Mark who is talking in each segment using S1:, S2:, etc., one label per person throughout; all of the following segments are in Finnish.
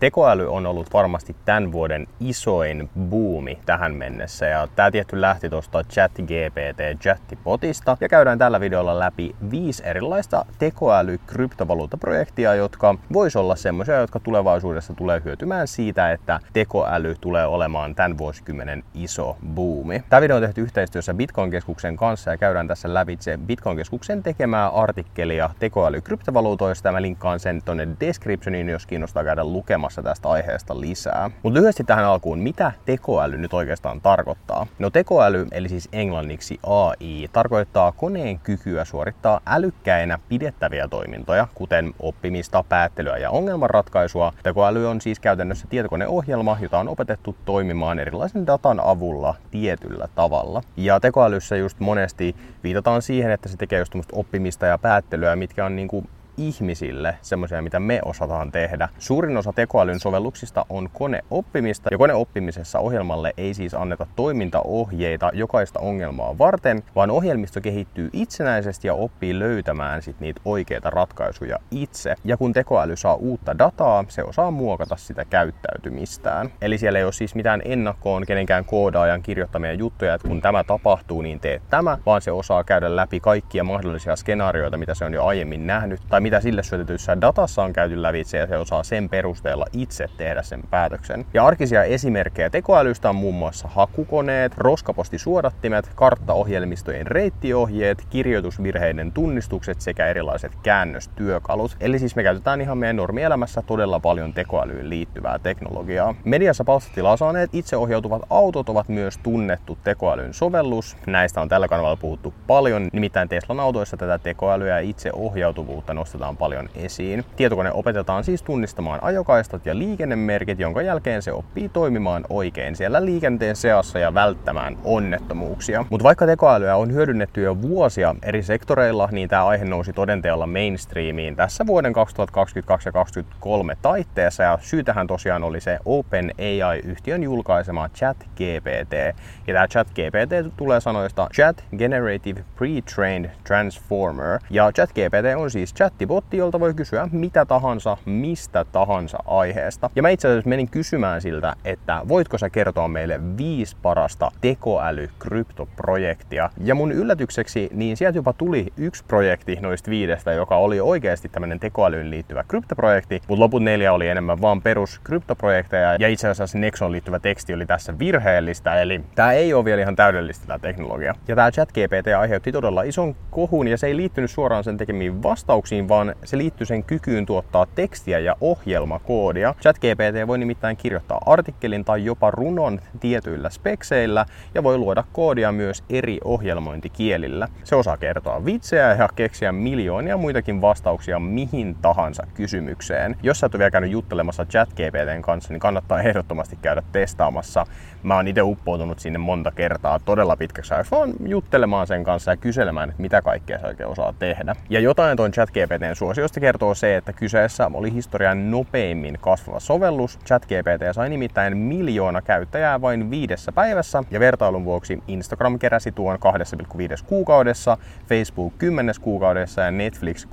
S1: Tekoäly on ollut varmasti tämän vuoden isoin buumi tähän mennessä. Ja tämä tietty lähti tuosta ChatGPT chattipotista ja käydään tällä videolla läpi viisi erilaista tekoäly-kryptovaluuttaprojektia, jotka vois olla semmoisia, jotka tulevaisuudessa tulee hyötymään siitä, että tekoäly tulee olemaan tämän vuosikymmenen iso buumi. Tämä video on tehty yhteistyössä Bitcoin-keskuksen kanssa ja käydään tässä lävitse Bitcoin-keskuksen tekemää artikkelia tekoäly-kryptovaluutoista ja mä linkkaan sen tonne descriptioniin, jos kiinnostaa käydä lukemaan puhumassa tästä aiheesta lisää. Mutta lyhyesti tähän alkuun, mitä tekoäly nyt oikeastaan tarkoittaa? No tekoäly, eli siis englanniksi AI, tarkoittaa koneen kykyä suorittaa älykkäinä pidettäviä toimintoja, kuten oppimista, päättelyä ja ongelmanratkaisua. Tekoäly on siis käytännössä tietokoneohjelma, jota on opetettu toimimaan erilaisen datan avulla tietyllä tavalla. Ja tekoälyssä just monesti viitataan siihen, että se tekee just oppimista ja päättelyä, mitkä on niinku ihmisille semmoisia, mitä me osataan tehdä. Suurin osa tekoälyn sovelluksista on koneoppimista ja koneoppimisessa ohjelmalle ei siis anneta toimintaohjeita jokaista ongelmaa varten, vaan ohjelmisto kehittyy itsenäisesti ja oppii löytämään sit niitä oikeita ratkaisuja itse. Ja kun tekoäly saa uutta dataa, se osaa muokata sitä käyttäytymistään. Eli siellä ei ole siis mitään ennakkoon kenenkään koodaajan kirjoittamia juttuja, että kun tämä tapahtuu, niin teet tämä, vaan se osaa käydä läpi kaikkia mahdollisia skenaarioita, mitä se on jo aiemmin nähnyt, tai mitä sille syötetyssä datassa on käyty lävitse ja se osaa sen perusteella itse tehdä sen päätöksen. Ja arkisia esimerkkejä tekoälystä on muun muassa hakukoneet, roskapostisuodattimet, karttaohjelmistojen reittiohjeet, kirjoitusvirheiden tunnistukset sekä erilaiset käännöstyökalut. Eli siis me käytetään ihan meidän normielämässä todella paljon tekoälyyn liittyvää teknologiaa. Mediassa palstatilaa saaneet itseohjautuvat autot ovat myös tunnettu tekoälyn sovellus. Näistä on tällä kanavalla puhuttu paljon, nimittäin Teslan autoissa tätä tekoälyä ja itseohjautuvuutta nostetaan nostetaan paljon esiin. Tietokone opetetaan siis tunnistamaan ajokaistat ja liikennemerkit, jonka jälkeen se oppii toimimaan oikein siellä liikenteen seassa ja välttämään onnettomuuksia. Mutta vaikka tekoälyä on hyödynnetty jo vuosia eri sektoreilla, niin tämä aihe nousi todenteella mainstreamiin tässä vuoden 2022 ja 2023 taitteessa ja syytähän tosiaan oli se OpenAI-yhtiön julkaisema ChatGPT. Ja tämä ChatGPT tulee sanoista Chat Generative Pre-trained Transformer. Ja ChatGPT on siis chatti chattibotti, jolta voi kysyä mitä tahansa, mistä tahansa aiheesta. Ja mä itse asiassa menin kysymään siltä, että voitko sä kertoa meille viisi parasta tekoäly-kryptoprojektia. Ja mun yllätykseksi, niin sieltä jopa tuli yksi projekti noista viidestä, joka oli oikeasti tämmöinen tekoälyyn liittyvä kryptoprojekti, mutta loput neljä oli enemmän vaan perus kryptoprojekteja. Ja itse asiassa Nexon liittyvä teksti oli tässä virheellistä, eli tämä ei ole vielä ihan täydellistä tämä teknologia. Ja tämä ChatGPT aiheutti todella ison kohun, ja se ei liittynyt suoraan sen tekemiin vastauksiin, vaan se liittyy sen kykyyn tuottaa tekstiä ja ohjelmakoodia. ChatGPT voi nimittäin kirjoittaa artikkelin tai jopa runon tietyillä spekseillä ja voi luoda koodia myös eri ohjelmointikielillä. Se osaa kertoa vitsejä ja keksiä miljoonia muitakin vastauksia mihin tahansa kysymykseen. Jos sä et ole vielä käynyt juttelemassa ChatGPTn kanssa, niin kannattaa ehdottomasti käydä testaamassa. Mä oon itse uppoutunut sinne monta kertaa todella pitkäksi ajaksi vaan juttelemaan sen kanssa ja kyselemään, että mitä kaikkea se oikein osaa tehdä. Ja jotain tuon ChatGPT ChatGPTn suosiosta kertoo se, että kyseessä oli historian nopeimmin kasvava sovellus. ChatGPT sai nimittäin miljoona käyttäjää vain viidessä päivässä, ja vertailun vuoksi Instagram keräsi tuon 2,5 kuukaudessa, Facebook 10 kuukaudessa ja Netflix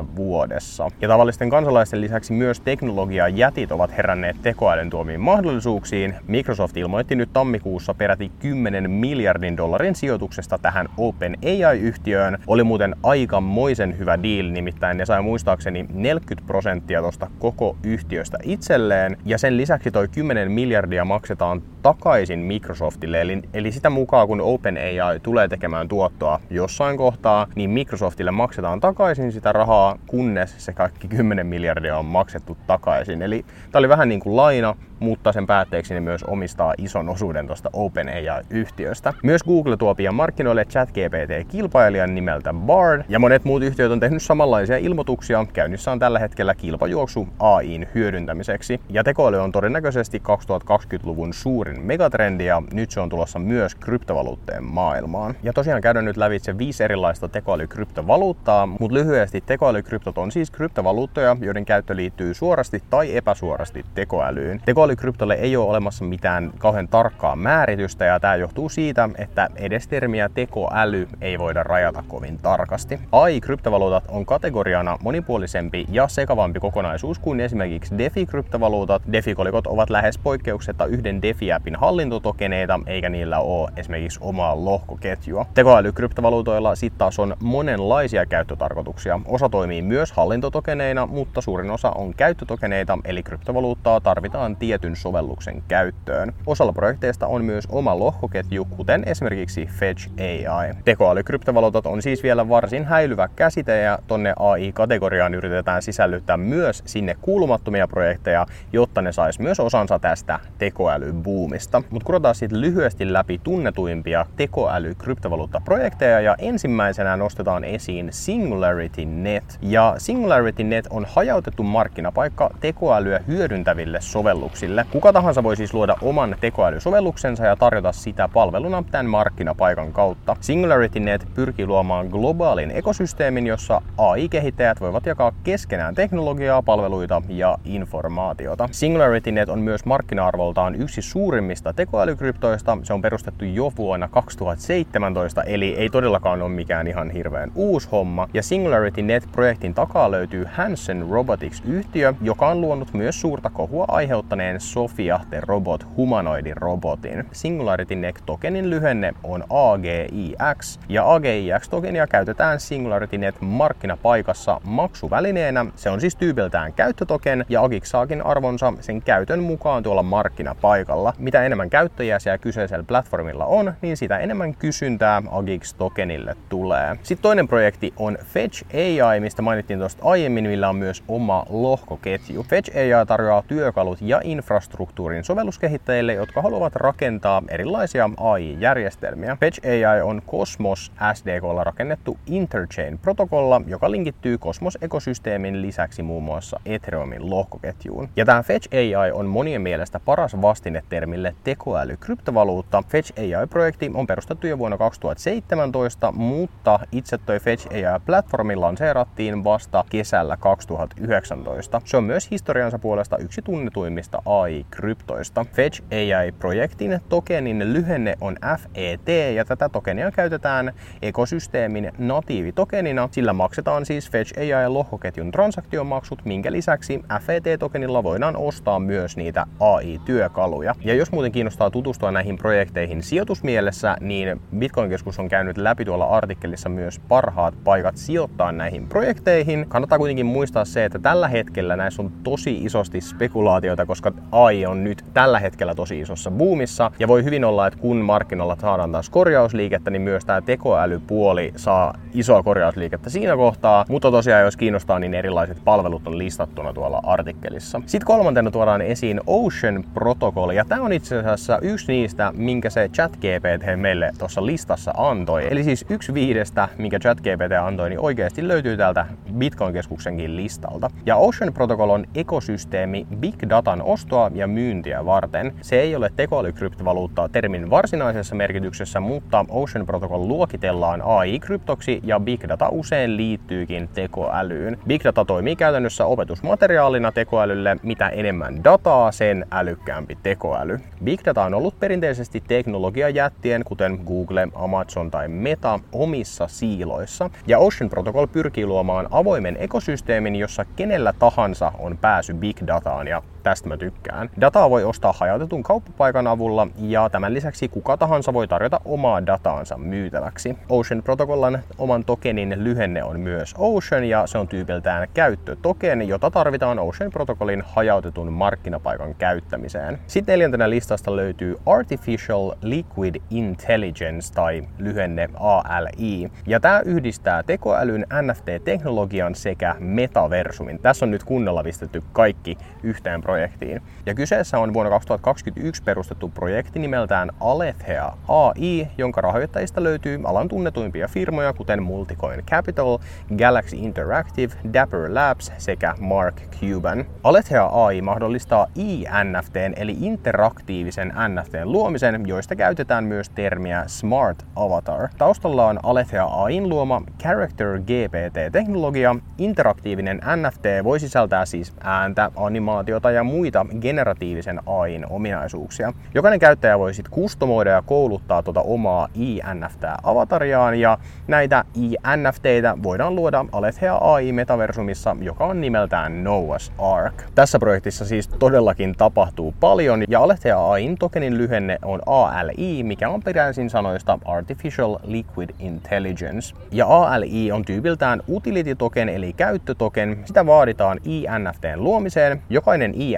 S1: 3,5 vuodessa. Ja tavallisten kansalaisten lisäksi myös teknologiajätit ovat heränneet tekoälyn tuomiin mahdollisuuksiin. Microsoft ilmoitti nyt tammikuussa peräti 10 miljardin dollarin sijoituksesta tähän OpenAI-yhtiöön. Oli muuten aikamoisen hyvä deal, nimittäin ne sai muistaakseni 40 prosenttia tuosta koko yhtiöstä itselleen, ja sen lisäksi toi 10 miljardia maksetaan takaisin Microsoftille, eli, eli sitä mukaan kun OpenAI tulee tekemään tuottoa jossain kohtaa, niin Microsoftille maksetaan takaisin sitä rahaa, kunnes se kaikki 10 miljardia on maksettu takaisin. Eli tämä oli vähän niin kuin laina, mutta sen päätteeksi ne myös omistaa ison osuuden tuosta OpenAI-yhtiöstä. Myös Google tuo pian markkinoille ChatGPT-kilpailijan nimeltä Bard, ja monet muut yhtiöt on tehnyt samanlaisia ilmoituksia. Käynnissä on tällä hetkellä kilpajuoksu AIin hyödyntämiseksi. Ja tekoäly on todennäköisesti 2020-luvun suurin megatrendi, ja nyt se on tulossa myös kryptovaluutteen maailmaan. Ja tosiaan käydään nyt lävitse viisi erilaista tekoälykryptovaluuttaa, mutta lyhyesti tekoälykryptot on siis kryptovaluuttoja, joiden käyttö liittyy suorasti tai epäsuorasti tekoälyyn. Tekoäly Tekoälykryptolle ei ole olemassa mitään kauhean tarkkaa määritystä ja tämä johtuu siitä, että edes termiä tekoäly ei voida rajata kovin tarkasti. AI-kryptovaluutat on kategoriana monipuolisempi ja sekavampi kokonaisuus kuin esimerkiksi DeFi-kryptovaluutat. DeFi-kolikot ovat lähes poikkeuksetta yhden DeFi-appin hallintotokeneita, eikä niillä ole esimerkiksi omaa lohkoketjua. Tekoälykryptovaluutoilla sitten taas on monenlaisia käyttötarkoituksia. Osa toimii myös hallintotokeneina, mutta suurin osa on käyttötokeneita, eli kryptovaluuttaa tarvitaan tietyn sovelluksen käyttöön. Osalla projekteista on myös oma lohkoketju, kuten esimerkiksi Fetch AI. Tekoälykryptovaluutat on siis vielä varsin häilyvä käsite ja tonne AI-kategoriaan yritetään sisällyttää myös sinne kuulumattomia projekteja, jotta ne sais myös osansa tästä tekoälybuumista. Mutta kurotaan sitten lyhyesti läpi tunnetuimpia tekoäly-kryptovaluuttaprojekteja ja ensimmäisenä nostetaan esiin Singularity Net. Ja Singularity Net on hajautettu markkinapaikka tekoälyä hyödyntäville sovelluksille. Kuka tahansa voi siis luoda oman tekoälysovelluksensa ja tarjota sitä palveluna tämän markkinapaikan kautta. Singularity Net pyrkii luomaan globaalin ekosysteemin, jossa AI-kehittäjät voivat jakaa keskenään teknologiaa, palveluita ja informaatiota. Singularity Net on myös markkina-arvoltaan yksi suurimmista tekoälykryptoista. Se on perustettu jo vuonna 2017, eli ei todellakaan ole mikään ihan hirveän uusi homma. Ja Singularity Net-projektin takaa löytyy Hansen Robotics-yhtiö, joka on luonut myös suurta kohua aiheuttaneen Sofia the Robot humanoidin robotin. Singularity Net-tokenin lyhenne on AGIX, ja AGIX-tokenia käytetään Singularity Net markkinapaikassa maksuvälineenä. Se on siis tyypiltään käyttötoken, ja AGIX saakin arvonsa sen käytön mukaan tuolla markkinapaikalla. Mitä enemmän käyttäjiä siellä kyseisellä platformilla on, niin sitä enemmän kysyntää AGIX-tokenille tulee. Sitten toinen projekti on Fetch AI, mistä mainittiin tuosta aiemmin, millä on myös oma lohkoketju. Fetch AI tarjoaa työkalut ja infrastruktuurin sovelluskehittäjille, jotka haluavat rakentaa erilaisia AI-järjestelmiä. Fetch AI on Cosmos SDKlla rakennettu Interchain-protokolla, joka linkittyy Cosmos-ekosysteemin lisäksi muun muassa Ethereumin lohkoketjuun. Ja tämä Fetch AI on monien mielestä paras vastine termille tekoäly-kryptovaluutta. Fetch AI-projekti on perustettu jo vuonna 2017, mutta itse toi Fetch AI-platformi lanseerattiin vasta kesällä 2019. Se on myös historiansa puolesta yksi tunnetuimmista AI-kryptoista. Fetch AI-projektin tokenin lyhenne on FET ja tätä tokenia käytetään ekosysteemin natiivitokenina. Sillä maksetaan siis Fetch AI-lohkoketjun transaktiomaksut, minkä lisäksi FET-tokenilla voidaan ostaa myös niitä AI-työkaluja. Ja jos muuten kiinnostaa tutustua näihin projekteihin sijoitusmielessä, niin Bitcoin-keskus on käynyt läpi tuolla artikkelissa myös parhaat paikat sijoittaa näihin projekteihin. Kannattaa kuitenkin muistaa se, että tällä hetkellä näissä on tosi isosti spekulaatioita, koska AI on nyt tällä hetkellä tosi isossa boomissa. Ja voi hyvin olla, että kun markkinoilla saadaan taas korjausliikettä, niin myös tämä tekoälypuoli saa isoa korjausliikettä siinä kohtaa. Mutta tosiaan, jos kiinnostaa, niin erilaiset palvelut on listattuna tuolla artikkelissa. Sitten kolmantena tuodaan esiin Ocean Protocol, ja tämä on itse asiassa yksi niistä, minkä se ChatGPT meille tuossa listassa antoi. Eli siis yksi viidestä, minkä ChatGPT antoi, niin oikeasti löytyy täältä Bitcoin-keskuksenkin listalta. Ja Ocean Protocol on ekosysteemi big datan ostoa ja myyntiä varten. Se ei ole tekoälykryptovaluuttaa termin varsinaisessa merkityksessä, mutta Ocean Protocol luokitellaan AI-kryptoksi ja big data usein liittyykin tekoälyyn. Big data toimii käytännössä opetusmateriaalina tekoälylle. Mitä enemmän dataa, sen älykkäämpi tekoäly. Big data on ollut perinteisesti teknologiajättien, kuten Google, Amazon tai Meta, omissa siiloissa. Ja Ocean Protocol pyrkii luomaan avoimen ekosysteemin, jossa kenellä tahansa on pääsy big dataan ja tästä mä tykkään. Dataa voi ostaa hajautetun kauppapaikan avulla ja tämän lisäksi kuka tahansa voi tarjota omaa dataansa myytäväksi. Ocean Protocollan oman tokenin lyhenne on myös Ocean ja se on tyypiltään käyttötoken, jota tarvitaan Ocean Protocolin hajautetun markkinapaikan käyttämiseen. Sitten neljäntenä listasta löytyy Artificial Liquid Intelligence tai lyhenne ALI. Ja tämä yhdistää tekoälyn, NFT-teknologian sekä metaversumin. Tässä on nyt kunnolla pistetty kaikki yhteen projektiin. Ja kyseessä on vuonna 2021 perustettu projekti nimeltään Alethea AI, jonka rahoittajista löytyy alan tunnetuimpia firmoja kuten Multicoin Capital, Galaxy Interactive, Dapper Labs sekä Mark Cuban. Alethea AI mahdollistaa INFTn eli interaktiivisen NFTn luomisen, joista käytetään myös termiä Smart Avatar. Taustalla on Alethea AIin luoma Character GPT-teknologia. Interaktiivinen NFT voi sisältää siis ääntä, animaatiota ja ja muita generatiivisen AIn ominaisuuksia. Jokainen käyttäjä voi sitten kustomoida ja kouluttaa tuota omaa INFT-avatariaan ja näitä INFTitä voidaan luoda Alethea AI-metaversumissa, joka on nimeltään Noah's Ark. Tässä projektissa siis todellakin tapahtuu paljon ja Alethea AIin tokenin lyhenne on ALI, mikä on peräisin sanoista Artificial Liquid Intelligence. Ja ALI on tyypiltään utility token eli käyttötoken. Sitä vaaditaan INFTn luomiseen. Jokainen INFT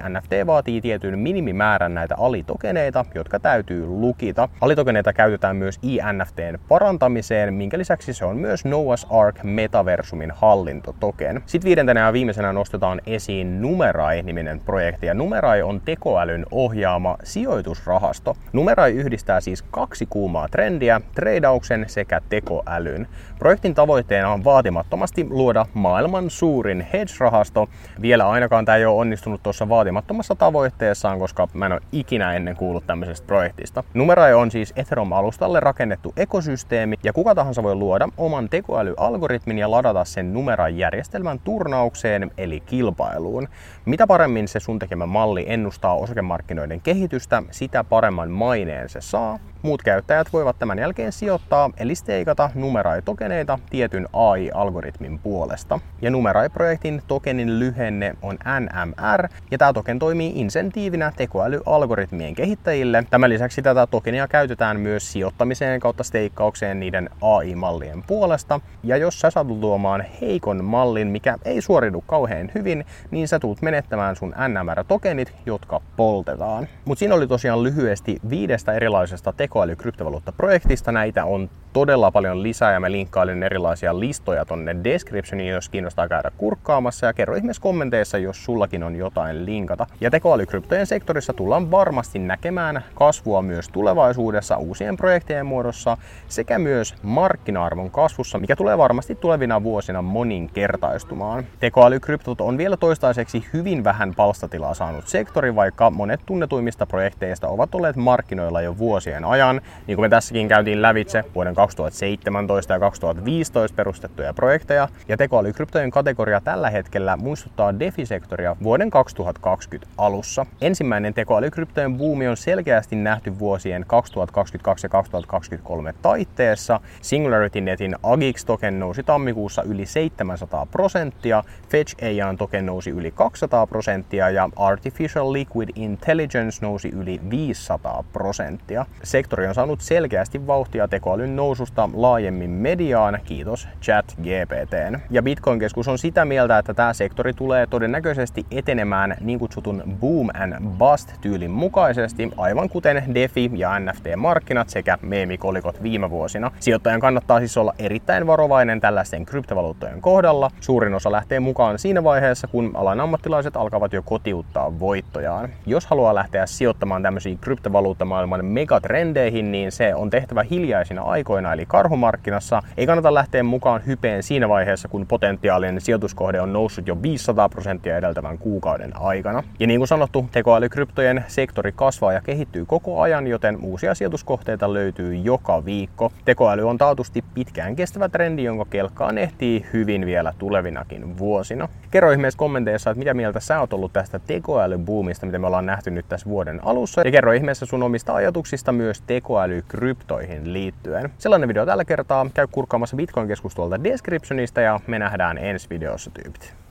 S1: vaatii tietyn minimimäärän näitä alitokeneita, jotka täytyy lukita. Alitokeneita käytetään myös INFTn parantamiseen, minkä lisäksi se on myös Noah's Ark Metaversumin hallintotoken. Sitten viidentenä ja viimeisenä nostetaan esiin Numerai-niminen projekti. Ja Numerai on tekoälyn ohjaama sijoitusrahasto. Numerai yhdistää siis kaksi kuumaa trendiä, treidauksen sekä tekoälyn. Projektin tavoitteena on vaatimattomasti luoda maailman suurin hedge-rahasto. Vielä ainakaan tämä ei ole onnistunut tuossa vaatimattomassa tavoitteessaan, koska mä en ole ikinä ennen kuullut tämmöisestä projektista. Numerai on siis Ethereum-alustalle rakennettu ekosysteemi ja kuka tahansa voi luoda oman tekoälyalgoritmin ja ladata sen Numerai-järjestelmän turnaukseen eli kilpailuun. Mitä paremmin se sun tekemä malli ennustaa osakemarkkinoiden kehitystä, sitä paremman maineen se saa Muut käyttäjät voivat tämän jälkeen sijoittaa eli steikata numerai-tokeneita tietyn AI-algoritmin puolesta. Ja numerai-projektin tokenin lyhenne on NMR, ja tämä token toimii insentiivinä tekoälyalgoritmien kehittäjille. Tämän lisäksi tätä tokenia käytetään myös sijoittamiseen kautta steikkaukseen niiden AI-mallien puolesta. Ja jos sä satut luomaan heikon mallin, mikä ei suoridu kauhean hyvin, niin sä tulet menettämään sun NMR-tokenit, jotka poltetaan. Mutta siinä oli tosiaan lyhyesti viidestä erilaisesta teko tekoäly-kryptovaluuttaprojektista. Näitä on todella paljon lisää ja mä linkkailen erilaisia listoja tonne descriptioniin, jos kiinnostaa käydä kurkkaamassa ja kerro ihmeessä kommenteissa, jos sullakin on jotain linkata. Ja tekoälykryptojen sektorissa tullaan varmasti näkemään kasvua myös tulevaisuudessa uusien projektien muodossa sekä myös markkina-arvon kasvussa, mikä tulee varmasti tulevina vuosina moninkertaistumaan. Tekoälykryptot on vielä toistaiseksi hyvin vähän palstatilaa saanut sektori, vaikka monet tunnetuimmista projekteista ovat olleet markkinoilla jo vuosien ajan. Niin kuin me tässäkin käytiin lävitse vuoden 2017 ja 2015 perustettuja projekteja, ja tekoälykryptojen kategoria tällä hetkellä muistuttaa DeFi-sektoria vuoden 2020 alussa. Ensimmäinen tekoälykryptojen buumi on selkeästi nähty vuosien 2022 ja 2023 taitteessa. Singularity Netin AGIX-token nousi tammikuussa yli 700 prosenttia, Fetch AIan token nousi yli 200 prosenttia ja Artificial Liquid Intelligence nousi yli 500 prosenttia. Sektori on saanut selkeästi vauhtia tekoälyn nousu noususta laajemmin mediaan, kiitos chat GPTn. Ja Bitcoin-keskus on sitä mieltä, että tämä sektori tulee todennäköisesti etenemään niin kutsutun boom and bust tyylin mukaisesti, aivan kuten DeFi ja NFT-markkinat sekä meemikolikot viime vuosina. Sijoittajan kannattaa siis olla erittäin varovainen tällaisten kryptovaluuttojen kohdalla. Suurin osa lähtee mukaan siinä vaiheessa, kun alan ammattilaiset alkavat jo kotiuttaa voittojaan. Jos haluaa lähteä sijoittamaan tämmöisiin kryptovaluuttamaailman megatrendeihin, niin se on tehtävä hiljaisina aikoina eli karhumarkkinassa. Ei kannata lähteä mukaan hypeen siinä vaiheessa, kun potentiaalinen sijoituskohde on noussut jo 500 prosenttia edeltävän kuukauden aikana. Ja niin kuin sanottu, tekoälykryptojen sektori kasvaa ja kehittyy koko ajan, joten uusia sijoituskohteita löytyy joka viikko. Tekoäly on taatusti pitkään kestävä trendi, jonka kelkkaan ehtii hyvin vielä tulevinakin vuosina. Kerro ihmeessä kommenteissa, että mitä mieltä sä oot ollut tästä tekoälybuumista, mitä me ollaan nähty nyt tässä vuoden alussa. Ja kerro ihmeessä sun omista ajatuksista myös tekoälykryptoihin liittyen. Sellainen video tällä kertaa. Käy kurkkaamassa Bitcoin-keskus tuolta descriptionista ja me nähdään ensi videossa tyypit.